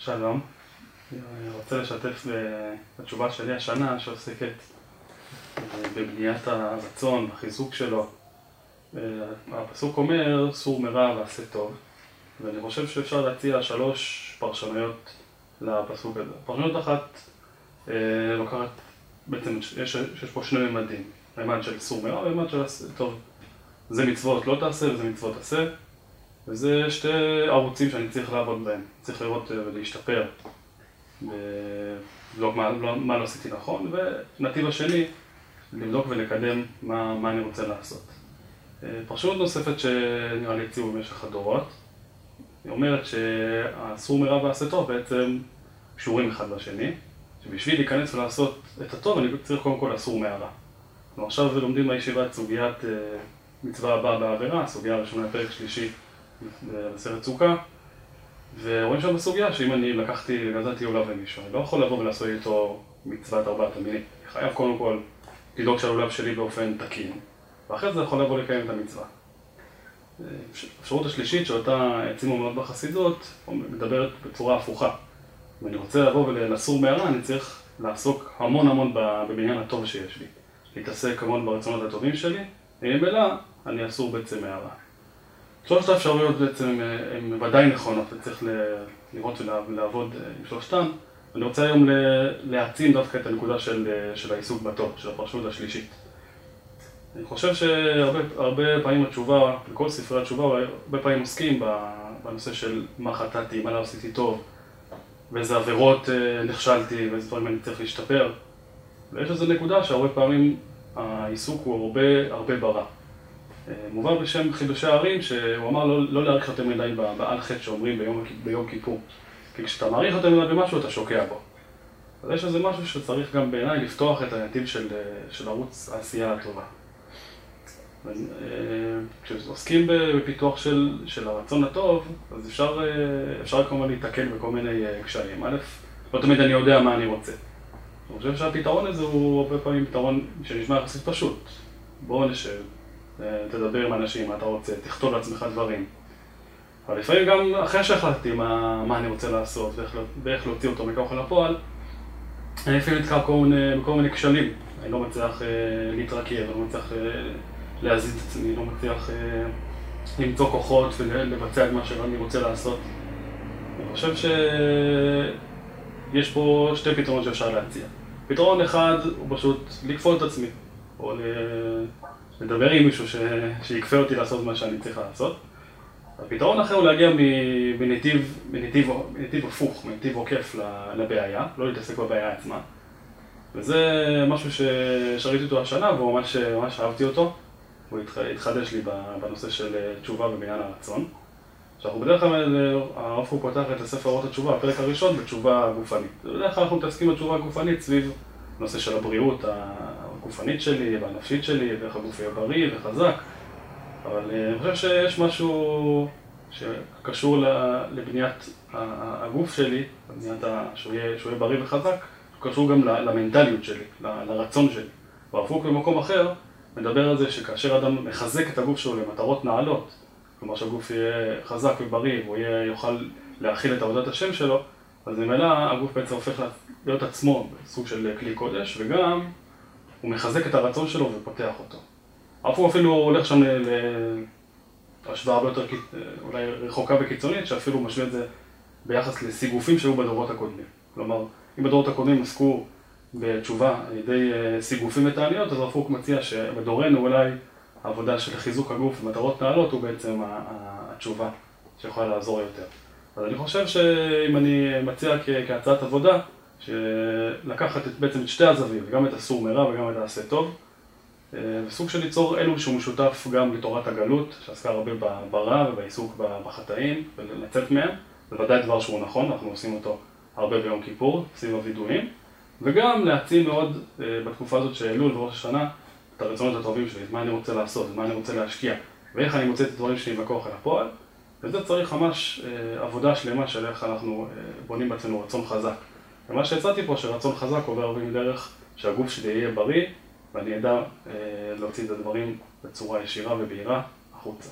שלום, אני רוצה לשתף בתשובה שלי השנה שעוסקת בבניית הרצון, בחיזוק שלו. הפסוק אומר, סור מרע ועשה טוב, ואני חושב שאפשר להציע שלוש פרשנויות לפסוק הזה. פרשנות אחת לוקחת, בעצם יש פה שני ממדים, ממד של סור מרע וממד של עשה טוב. זה מצוות לא תעשה וזה מצוות עשה, וזה שתי ערוצים שאני צריך לעבוד בהם, צריך לראות ולהשתפר ולבדוק מה לא עשיתי נכון, ונתיב השני, לבדוק ולקדם מה אני רוצה לעשות. פרשנות נוספת שנראה לי הציעו במשך הדורות, היא אומרת שהסור מרע ועשה טוב בעצם קשורים אחד בשני, שבשביל להיכנס ולעשות את הטוב אני צריך קודם כל לסור מהרע. ועכשיו לומדים בישיבה את סוגיית מצווה הבאה בעבירה, סוגיה ראשונה פרק שלישי בסרט סוכה, ורואים שם בסוגיה שאם אני לקחתי, גזלתי עולב למישהו, אני לא יכול לבוא ולעשות איתו מצוות ארבעת המינים. אני חייב קודם כל לדאוג שהעולב שלי באופן תקין, ואחרי זה יכול לבוא לקיים את המצווה. האפשרות השלישית שאותה העצימו מאוד בחסידות, מדברת בצורה הפוכה. אם אני רוצה לבוא ולסור מהרע, אני צריך לעסוק המון המון בבניין הטוב שיש לי. להתעסק המון ברצונות הטובים שלי, וממילא אני אסור בעצם מהרע. שלושת האפשרויות בעצם הן ודאי נכונות, וצריך לראות ולעבוד עם שלושתן. אני רוצה היום להעצים דווקא את הנקודה של העיסוק בטוב, של הפרשנות השלישית. אני חושב שהרבה פעמים התשובה, בכל ספרי התשובה, הרבה פעמים עוסקים בנושא של מה חטאתי, מה לא עשיתי טוב, באיזה עבירות נכשלתי, ואיזה דברים אני צריך להשתפר. ויש איזו נקודה שהרבה פעמים העיסוק הוא הרבה ברע. מובא בשם חידושי הערים שהוא אמר לא להאריך יותר מדי בעל חטא שאומרים ביום כיפור. כי כשאתה מאריך יותר מדי במשהו אתה שוקע בו. אז יש איזה משהו שצריך גם בעיניי לפתוח את הנתיב של ערוץ העשייה הטובה. כשעוסקים בפיתוח של הרצון הטוב, אז אפשר כמובן להתקל בכל מיני קשיים. א', לא תמיד אני יודע מה אני רוצה. אני חושב שהפתרון הזה הוא הרבה פעמים פתרון שנשמע יחסית פשוט. בואו נשב, תדבר עם אנשים, מה אתה רוצה, תכתוב לעצמך דברים. אבל לפעמים גם אחרי שהחלטתי מה אני רוצה לעשות ואיך להוציא אותו מכוח אל הפועל, אני לפעמים נתקע בכל מיני כשלים. אני לא מצליח להתרכב, אני לא מצליח להזיז את עצמי, לא מצליח למצוא כוחות ולבצע את מה שאני רוצה לעשות. אני חושב שיש פה שתי פתרונות שאפשר להציע. פתרון אחד הוא פשוט לכפות את עצמי, או לדבר עם מישהו שיקפה אותי לעשות מה שאני צריך לעשות. הפתרון האחר הוא להגיע מנתיב הפוך, מנתיב עוקף לבעיה, לא להתעסק בבעיה עצמה. וזה משהו שראיתי אותו השנה וממש אהבתי אותו. הוא התחדש לי בנושא של תשובה ובניין הרצון. עכשיו, בדרך כלל הרב קוק פותח את הספר אורות התשובה, הפרק הראשון, בתשובה גופנית. בדרך כלל אנחנו מתעסקים בתשובה גופנית סביב נושא של הבריאות הגופנית שלי והנפשית שלי, ואיך הגוף יהיה בריא וחזק. אבל אני חושב שיש משהו שקשור לבניית הגוף שלי, לבניית שהוא יהיה בריא וחזק, קשור גם למנטליות שלי, לרצון שלי. קוק במקום אחר מדבר על זה שכאשר אדם מחזק את הגוף שלו למטרות נעלות, כלומר שהגוף יהיה חזק ובריא והוא יוכל להכיל את עבודת השם שלו, אז ממילא הגוף בעצם הופך להיות עצמו בסוג של כלי קודש, וגם הוא מחזק את הרצון שלו ופותח אותו. הרב קוק אפילו הולך שם להשוואה הרבה יותר אולי רחוקה וקיצונית, שאפילו משווה את זה ביחס לסיגופים שהיו בדורות הקודמים. כלומר, אם בדורות הקודמים עסקו בתשובה על ידי סיגופים ותעניות, אז הרב קוק מציע שבדורנו אולי העבודה של חיזוק הגוף ומטרות נעלות הוא בעצם התשובה שיכולה לעזור יותר. אז אני חושב שאם אני מציע כהצעת עבודה, שלקחת בעצם את שתי הזווים, גם את הסור מרע וגם את העשה טוב, וסוג של ליצור אלו שהוא משותף גם לתורת הגלות, שעסקה הרבה ברע ובעיסוק בחטאים ולצאת מהם, זה ודאי דבר שהוא נכון, אנחנו עושים אותו הרבה ביום כיפור, סביב הווידויים, וגם להעצים מאוד בתקופה הזאת של אלול וראש השנה את הרצונות הטובים שלי, את מה אני רוצה לעשות, את מה אני רוצה להשקיע, ואיך אני מוצא את הדברים שלי בכוח אל הפועל, וזה צריך ממש עבודה שלמה של איך אנחנו בונים בעצמנו רצון חזק. ומה שהצעתי פה, שרצון חזק עובר הרבה מדרך שהגוף שלי יהיה בריא, ואני אדע להוציא את הדברים בצורה ישירה ובהירה החוצה.